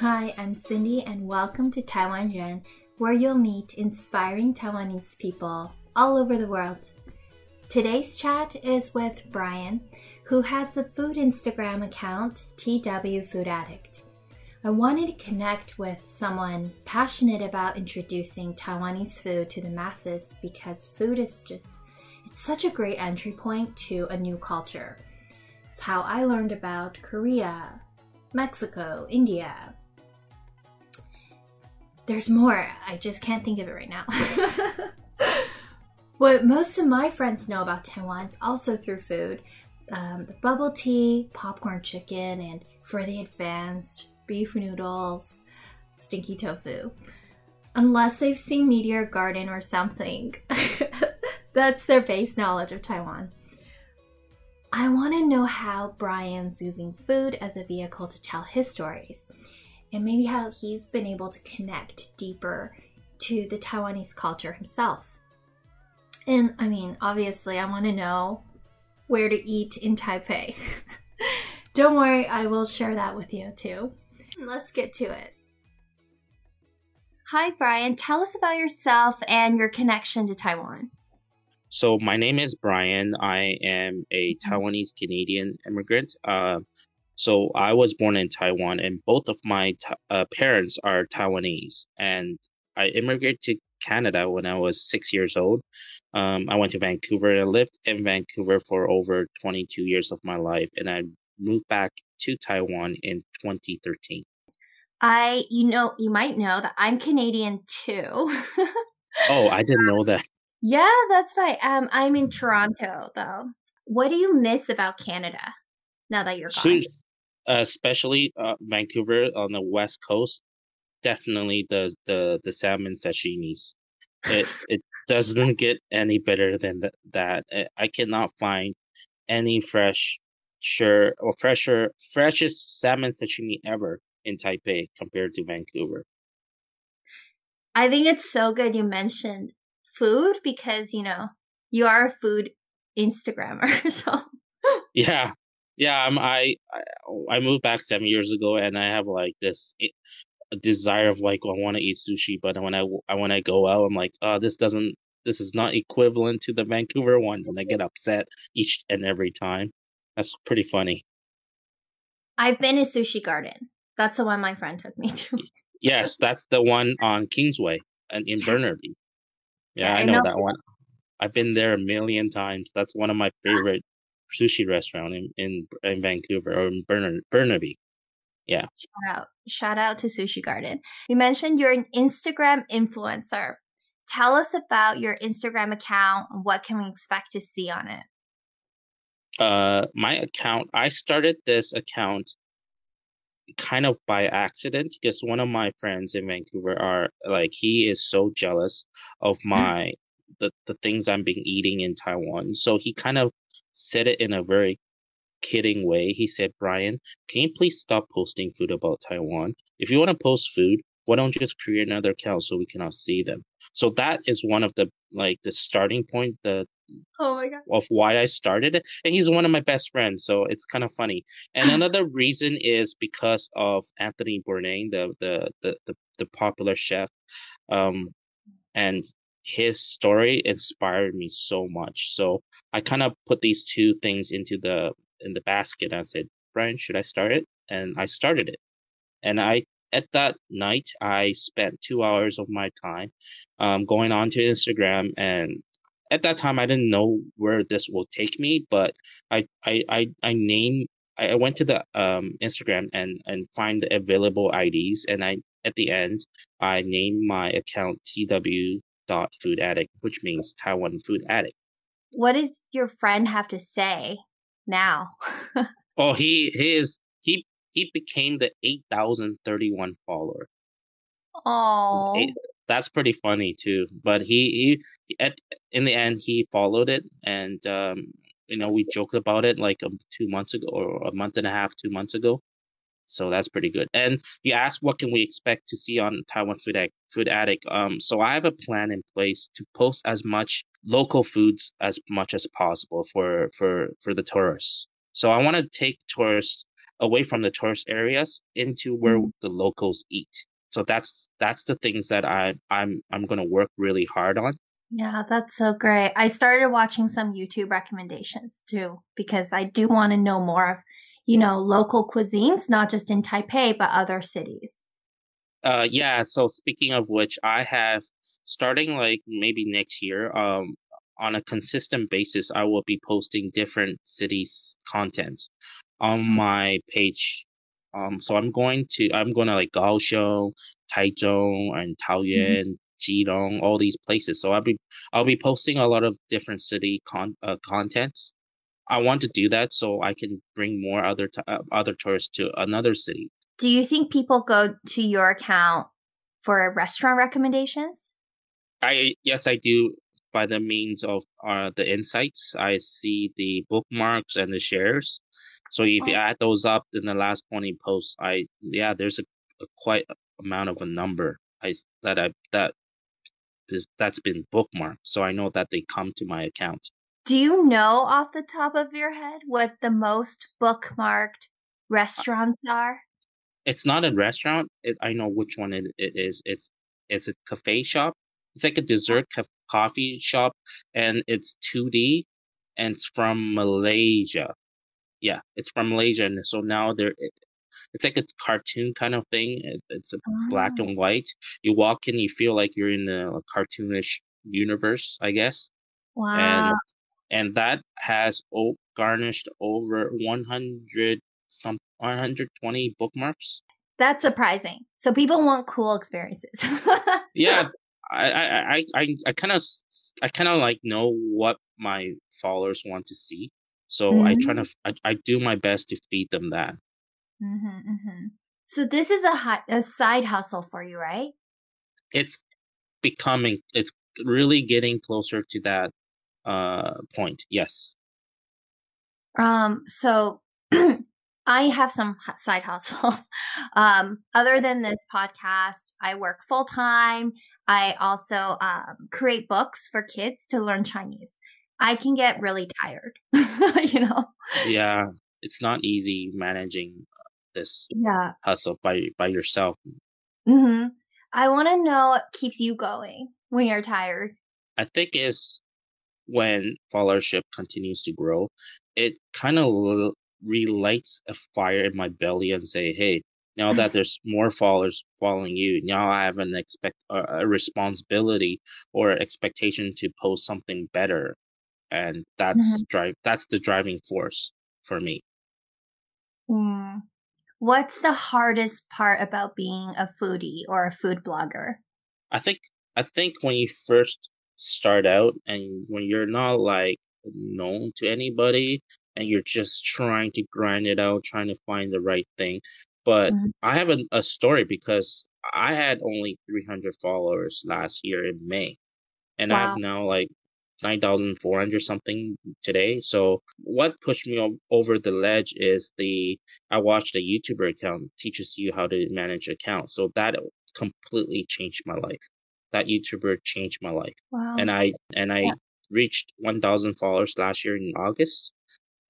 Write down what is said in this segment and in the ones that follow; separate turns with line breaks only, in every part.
Hi, I'm Cindy, and welcome to Taiwan Ren, where you'll meet inspiring Taiwanese people all over the world. Today's chat is with Brian, who has the food Instagram account TW Food Addict. I wanted to connect with someone passionate about introducing Taiwanese food to the masses because food is just it's such a great entry point to a new culture. It's how I learned about Korea, Mexico, India. There's more. I just can't think of it right now. what most of my friends know about Taiwan is also through food. Um, the bubble tea, popcorn chicken, and for the advanced, beef noodles, stinky tofu. Unless they've seen Meteor Garden or something. That's their base knowledge of Taiwan. I want to know how Brian's using food as a vehicle to tell his stories, and maybe how he's been able to connect deeper to the Taiwanese culture himself. And I mean, obviously, I want to know where to eat in Taipei. Don't worry, I will share that with you too. Let's get to it. Hi, Brian. Tell us about yourself and your connection to Taiwan.
So, my name is Brian. I am a Taiwanese Canadian immigrant. Uh, so, I was born in Taiwan, and both of my uh, parents are Taiwanese. And I immigrated to Canada when I was six years old. Um, I went to Vancouver. I lived in Vancouver for over 22 years of my life, and I moved back to Taiwan in 2013.
I, you know, you might know that I'm Canadian too.
oh, I didn't know that.
Yeah, that's right. Um, I'm in Toronto though. What do you miss about Canada now that you're gone?
Especially uh, Vancouver on the west coast, definitely the the the salmon sashimis. It it doesn't get any better than th- that. I cannot find any fresh sure or fresher freshest salmon sashimi ever in Taipei compared to Vancouver.
I think it's so good you mentioned food because you know you are a food Instagrammer, so
yeah, yeah. I'm I oh, I moved back seven years ago, and I have like this eh, desire of like I want to eat sushi, but when I when I go out, I'm like, oh, this doesn't this is not equivalent to the Vancouver ones, and I get upset each and every time. That's pretty funny.
I've been to Sushi Garden. That's the one my friend took me to.
yes, that's the one on Kingsway and in Burnaby. Yeah, I, I know, know, that one. I've been there a million times. That's one of my ah. favorite sushi restaurant in in, in Vancouver or in Burn- Burnaby. Yeah.
Shout out. Shout out to Sushi Garden. You mentioned you're an Instagram influencer. Tell us about your Instagram account what can we expect to see on it?
Uh my account, I started this account kind of by accident because one of my friends in Vancouver are like he is so jealous of mm-hmm. my the, the things I'm being eating in Taiwan. So he kind of said it in a very kidding way. He said, Brian, can you please stop posting food about Taiwan? If you want to post food, why don't you just create another account so we cannot see them? So that is one of the like the starting point, the
oh my god
of why I started it. And he's one of my best friends, so it's kind of funny. And another reason is because of Anthony Bourdain, the the the the, the popular chef. Um and his story inspired me so much. So I kind of put these two things into the in the basket. I said, Brian, should I start it? And I started it. And I at that night I spent two hours of my time um, going on to Instagram and at that time I didn't know where this will take me, but I I I, I named I went to the um, Instagram and and find the available IDs and I at the end I named my account TW dot food addict, which means Taiwan food addict.
What does your friend have to say now?
oh, he he is he he became the eight thousand thirty one follower.
Oh,
that's pretty funny too. But he he at in the end he followed it, and um, you know we joked about it like um, two months ago or a month and a half, two months ago. So that's pretty good. And you asked what can we expect to see on Taiwan Food Addict, Food Addict. Um, so I have a plan in place to post as much local foods as much as possible for for for the tourists. So I want to take tourists away from the tourist areas into where
Mhm.
the locals eat. So that's that's the things that I I'm I'm gonna work really hard on.
Yeah, that's so great. I started watching some YouTube recommendations too because I do want to know more of, you know, local cuisines, not just in Taipei, but other cities.
Uh, yeah. So speaking of which, I have starting like maybe next year. Um, on a consistent basis, I will be posting different cities' content on my page. Um, so I'm going to I'm going to like Kaohsiung, Taichung, and
Mhm.
Taoyuan, Jilong, all these places. So I'll be I'll be posting a lot of different city con uh, contents. I want to do that so I can bring more other t uh, other tourists to another city.
Do you think people go to your account for restaurant recommendations?
I yes, I do by the means of uh the insights. I see the bookmarks and the shares. So if you
Oh,
add those up in the last 20 posts, I yeah, there's a, a quite amount of a number I that I that that's been bookmarked. So I know that they come to my account.
Do you know off the top of your head what the most bookmarked
Uh,
restaurants are?
It's not a restaurant. It, I know which one it, it is. It's it's a cafe shop. It's like a dessert ca- coffee shop, and it's 2D, and it's from Malaysia. Yeah, it's from Malaysia, and so now they're it, it's like a cartoon kind of thing. It, it's a black
Oh,
and white. You walk in, you feel like you're in a cartoonish universe, I guess.
Wow.
and that has o- garnished over 100 some 120 bookmarks.
That's surprising. So people want cool experiences.
Yeah, I I I I kind of I kind of like know what my followers want to see. So I try to
I,
f- I, I do my best to feed them that.
mhm, mhm. So this is a hi- a side hustle for you, right?
It's becoming it's really getting closer to that uh point. Yes.
Um, so I have some side hustles. Um, other than this podcast, I work full time. I also um, create books for kids to learn Chinese. I can get really tired, you know.
Yeah, it's not easy managing uh, this
Yeah.
hustle by by yourself.
hmm I want to know what keeps you going when you're tired.
I think is when followership continues to grow, it kind of relights a fire in my belly and say, "Hey, now that there's more followers following you, now I have an expect uh, a responsibility or expectation to post something better." And that's
Mhm.
drive that's the driving force for me.
Mm. What's the hardest part about being a foodie or a food blogger?
I think I think when you first start out and when you're not like known to anybody and you're just trying to grind it out, trying to find the right thing. But
Mhm.
I have a, a story because I had only 300 followers last year in May, and I have now like 9,400 something today. So what pushed me over the ledge is the I watched a YouTuber account teaches you how to manage accounts. So that completely changed my life. That YouTuber changed my life. And I and I
Yeah.
reached 1,000 followers last year in August,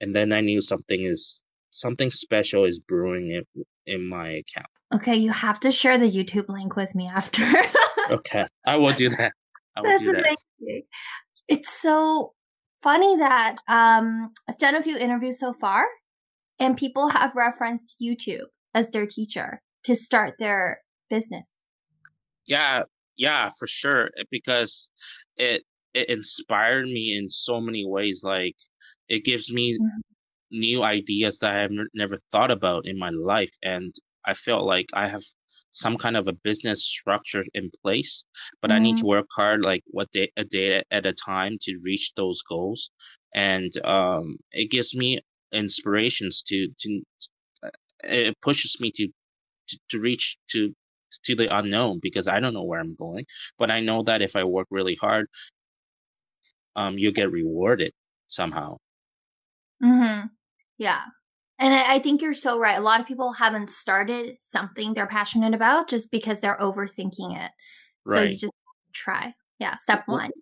and then I knew something is something special is brewing in, in my account.
Okay, you have to share the YouTube link with me after.
Okay, I will do that. I will
That's
do that.
amazing. It's so funny that um, I've done a few interviews so far, and people have referenced YouTube as their teacher to start their business.
Yeah, yeah, for sure. eh, Because it it inspired me in so many ways. Like it gives me
Mhm.
new ideas that I have n- never thought about in my life, and I felt like I have some kind of a business structure in place, but I need
Mm,
to work hard, like what day a day at a time to reach those goals. And um, it gives me inspirations to to uh, it pushes me to to, to reach to to the unknown because I don't know where I'm going, but I know that if I work really hard, um, you get rewarded somehow.
mhm. Yeah. And I, I think you're so right. A lot of people haven't started something they're passionate about just because they're overthinking it. Right. So you just try. Yeah. Step one.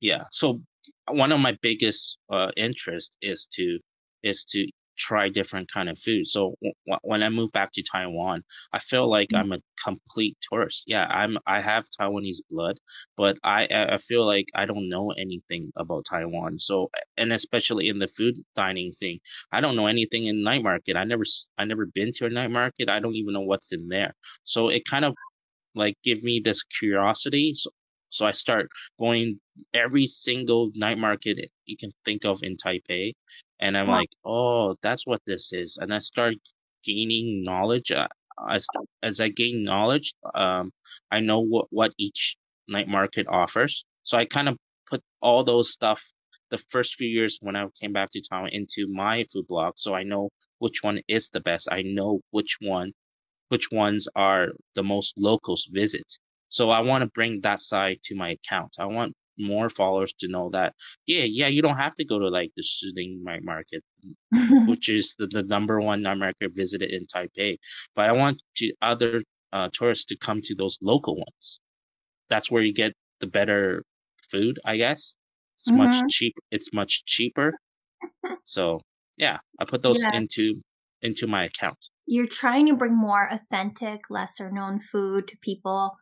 Yeah. So one of my biggest uh interest is to is to try different kind of food. So w- when I moved back to Taiwan, I feel like mm-hmm. I'm a complete tourist. Yeah, I'm I have Taiwanese blood, but I I feel like I don't know anything about Taiwan. So and especially in the food dining thing, I don't know anything in night market. I never I never been to a night market. I don't even know what's in there. So it kind of like give me this curiosity. So, I start going every single night market you can think of in Taipei, and I'm wow. like, oh, that's what this is, and I start gaining knowledge. Uh, as as I gain knowledge, um, I know what what each night market offers. So I kind of put all those stuff the first few years when I came back to town into my food blog, so I know which one is the best. I know which one, which ones are the most locals visit. So I want to bring that side to my account. I want more followers to know that yeah yeah you don't have to go to like the Shilin market which is the, the number one night market visited in taipei but i want to other uh, tourists to come to those local ones that's where you get the better food i guess it's mm-hmm. much cheap it's much cheaper so yeah i put those yeah. into into my account
you're trying to bring more authentic lesser known food to people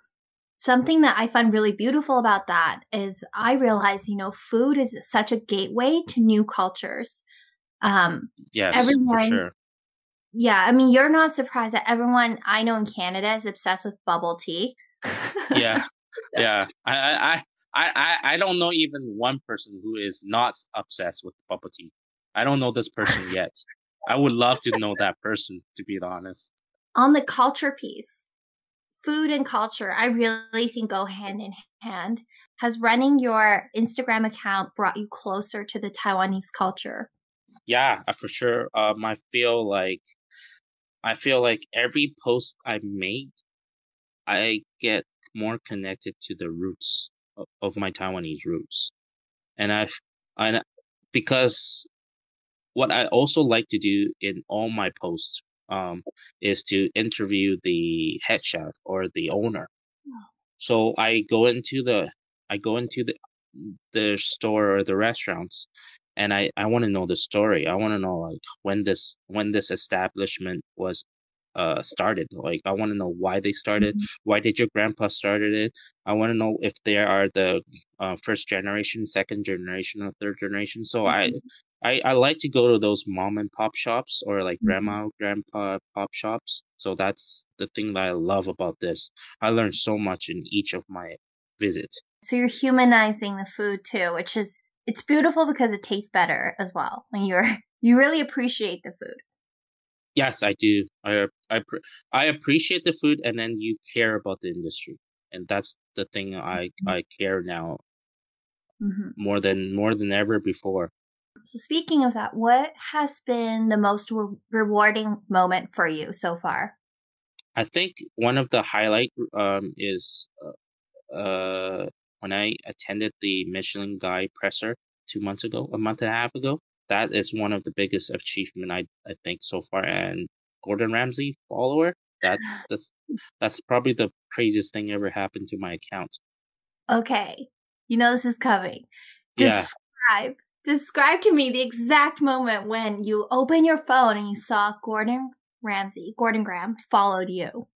something that I find really beautiful about that is I realize, you know, food is such a gateway to new cultures.
Um, yes, everyone, for sure.
Yeah, I mean, you're not surprised that everyone I know in Canada is obsessed with bubble tea.
yeah, yeah. I, I, I, I, I don't know even one person who is not obsessed with bubble tea. I don't know this person yet. I would love to know that person, to be honest.
On the culture piece, food and culture, I really think go hand in hand. Has running your Instagram account brought you closer to the Taiwanese culture?
Yeah, uh, for sure. Um, I feel like I feel like every post I made, I get more connected to the roots of, of my Taiwanese roots, and I've and because what I also like to do in all my posts um, is to interview the head chef or the owner. So I go into the I go into the the store or the restaurants and I, I want to know the story. I want to know like when this when this establishment was uh started. Like I want to know why they started. Mm-hmm. Why did your grandpa started it? I want to know if they are the uh, first generation, second generation, or third generation. So mm-hmm. I, I I like to go to those mom and pop shops or like mm-hmm. grandma grandpa pop shops. So that's the thing that I love about this. I learned so much in each of my visits.
So you're humanizing the food too, which is it's beautiful because it tastes better as well. When you're you really appreciate the food.
Yes, I do. I I I appreciate the food, and then you care about the industry, and that's the thing I mm-hmm. I care now mm-hmm. more than more than ever before.
So speaking of that, what has been the most re- rewarding moment for you so far?
I think one of the highlight um, is uh, uh, when I attended the Michelin Guide presser two months ago, a month and a half ago that is one of the biggest achievement I I think so far. And Gordon Ramsay follower, that's that's that's probably the craziest thing ever happened to my account.
Okay, you know this is coming. Describe yeah. Describe to me the exact moment when you open your phone and you saw Gordon Ramsay, Gordon Graham followed you.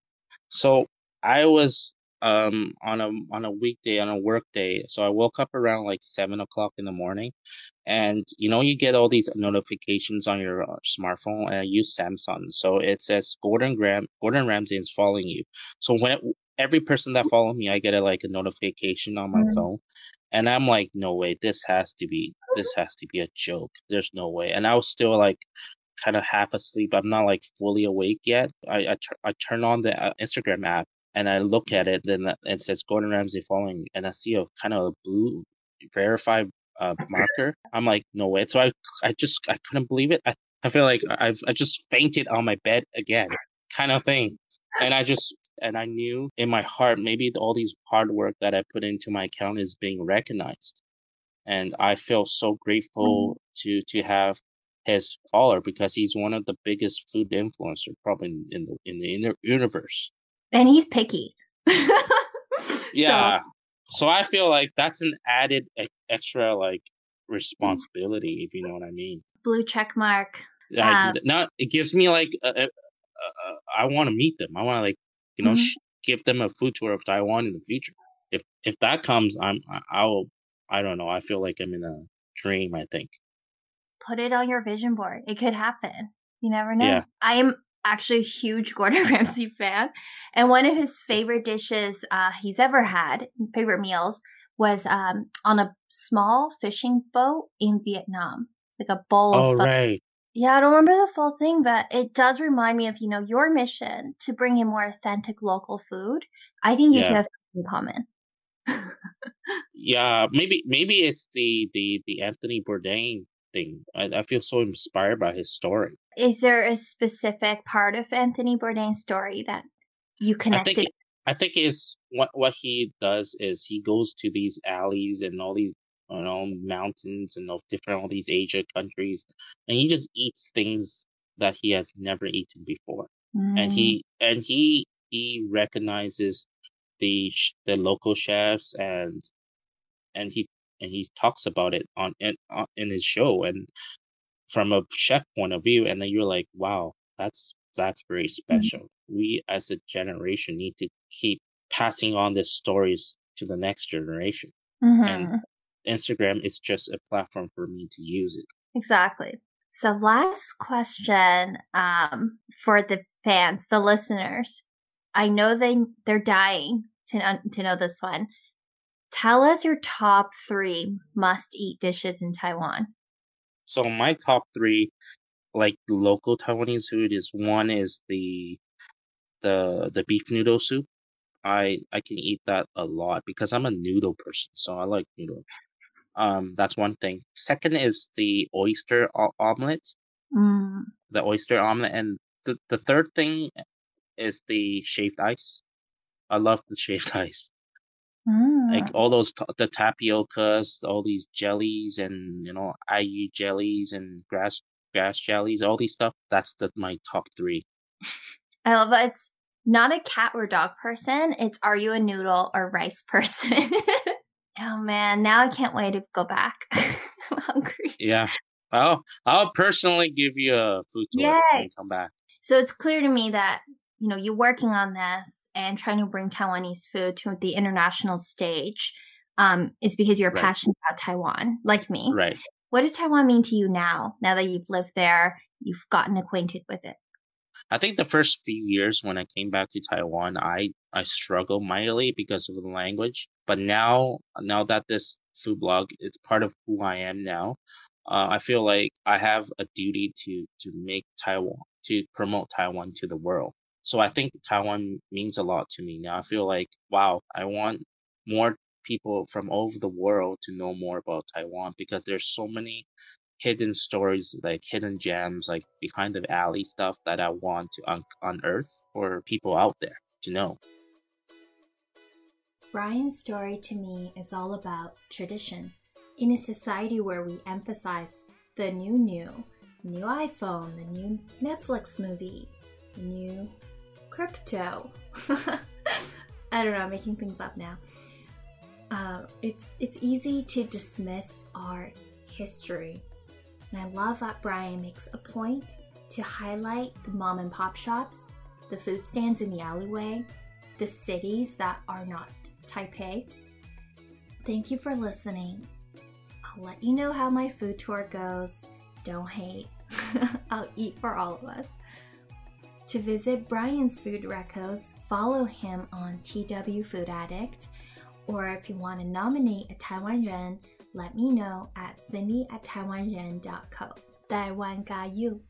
So I was um on a on a weekday on a work day so i woke up around like seven o'clock in the morning and you know you get all these notifications on your uh, smartphone and i use samsung so it says gordon graham gordon ramsay is following you so when it, every person that follow me i get a like a notification on my mm-hmm. phone and i'm like no way this has to be this has to be a joke there's no way and i was still like kind of half asleep i'm not like fully awake yet i i, I turn on the uh, instagram app and I look at it, then it says Gordon Ramsay following, and I see a kind of a blue verified uh, marker. I'm like, no way. So I, I just, I couldn't believe it. I, I feel like I've, I just fainted on my bed again, kind of thing. And I just, and I knew in my heart, maybe all these hard work that I put into my account is being recognized. And I feel so grateful mm. to, to have his follower because he's one of the biggest food influencer probably in, in the in the universe
and he's picky.
yeah. So. so I feel like that's an added extra like responsibility, if you know what I mean.
Blue check mark.
Like, um, now it gives me like a, a, a, I want to meet them. I want to like you know mm-hmm. give them a food tour of Taiwan in the future. If if that comes, I'm I'll I don't know. I feel like I'm in a dream. I think.
Put it on your vision board. It could happen. You never know. Yeah. I am actually a huge Gordon Ramsay fan, and one of his favorite dishes uh, he's ever had, favorite meals, was um, on a small fishing boat in Vietnam. It's like a bowl.
Oh
of
right.
Yeah, I don't remember the full thing, but it does remind me of you know your mission to bring in more authentic local food. I think you yeah. two have something in
common. yeah, maybe maybe it's the the the Anthony Bourdain thing. I, I feel so inspired by his story.
Is there a specific part of Anthony Bourdain's story that you connected?
I think, I think it's what what he does is he goes to these alleys and all these you know mountains and all different all these Asia countries, and he just eats things that he has never eaten before, mm. and he mm. and he he recognizes the the local chefs and and he and he talks about it on in, on, in his show and from a chef point of view and then you're like wow that's that's very mm-hmm. special mm-hmm. we as a generation need to keep passing on the stories to the next generation mm-hmm. and instagram is just a platform for me to use it
exactly so last question um, for the fans the listeners i know they they're dying to, to know this one Tell us your top three must eat dishes in Taiwan.
So my top three, like local Taiwanese food, is one is the the the beef noodle soup. I I can eat that a lot because I'm a noodle person, so I like noodle. Um, that's one thing. Second is the oyster o- omelet. Mm. The oyster omelet, and the the third thing is the shaved ice. I love the shaved ice. Mm. Like all those the tapiocas, all these jellies, and you know aiyu jellies and grass grass jellies, all these stuff. That's the my top three.
I love it. It's not a cat or dog person. It's are you a noodle or rice person? oh man, now I can't wait to go back. I'm hungry.
Yeah. I'll I'll personally give you a food tour Yay. when you come back.
So it's clear to me that you know you're working on this and trying to bring Taiwanese food to the international stage um, is because you're right. passionate about Taiwan, like me.
Right.
What does Taiwan mean to you now, now that you've lived there, you've gotten acquainted with it?
I think the first few years when I came back to Taiwan, I I struggled mightily because of the language. But now, now that this food blog is part of who I am now, uh, I feel like I have a duty to to make Taiwan to promote Taiwan to the world. So I think Taiwan means a lot to me now. I feel like, wow, I want more people from all over the world to know more about Taiwan because there's so many hidden stories, like hidden gems, like behind the alley stuff that I want to un- unearth for people out there to know.
Brian's story to me is all about tradition. In a society where we emphasize the new new, new iPhone, the new Netflix movie, new crypto. I don't know, I'm making things up now. Uh, it's it's easy to dismiss our history, and I love that Brian makes a point to highlight the mom and pop shops, the food stands in the alleyway, the cities that are not Taipei. Thank you for listening. I'll let you know how my food tour goes. Don't hate. I'll eat for all of us. To visit Brian's food recos, follow him on TW Food Addict, or if you want to nominate a Taiwan Ren, let me know at cindy at taiwanren.co. Taiwan got you.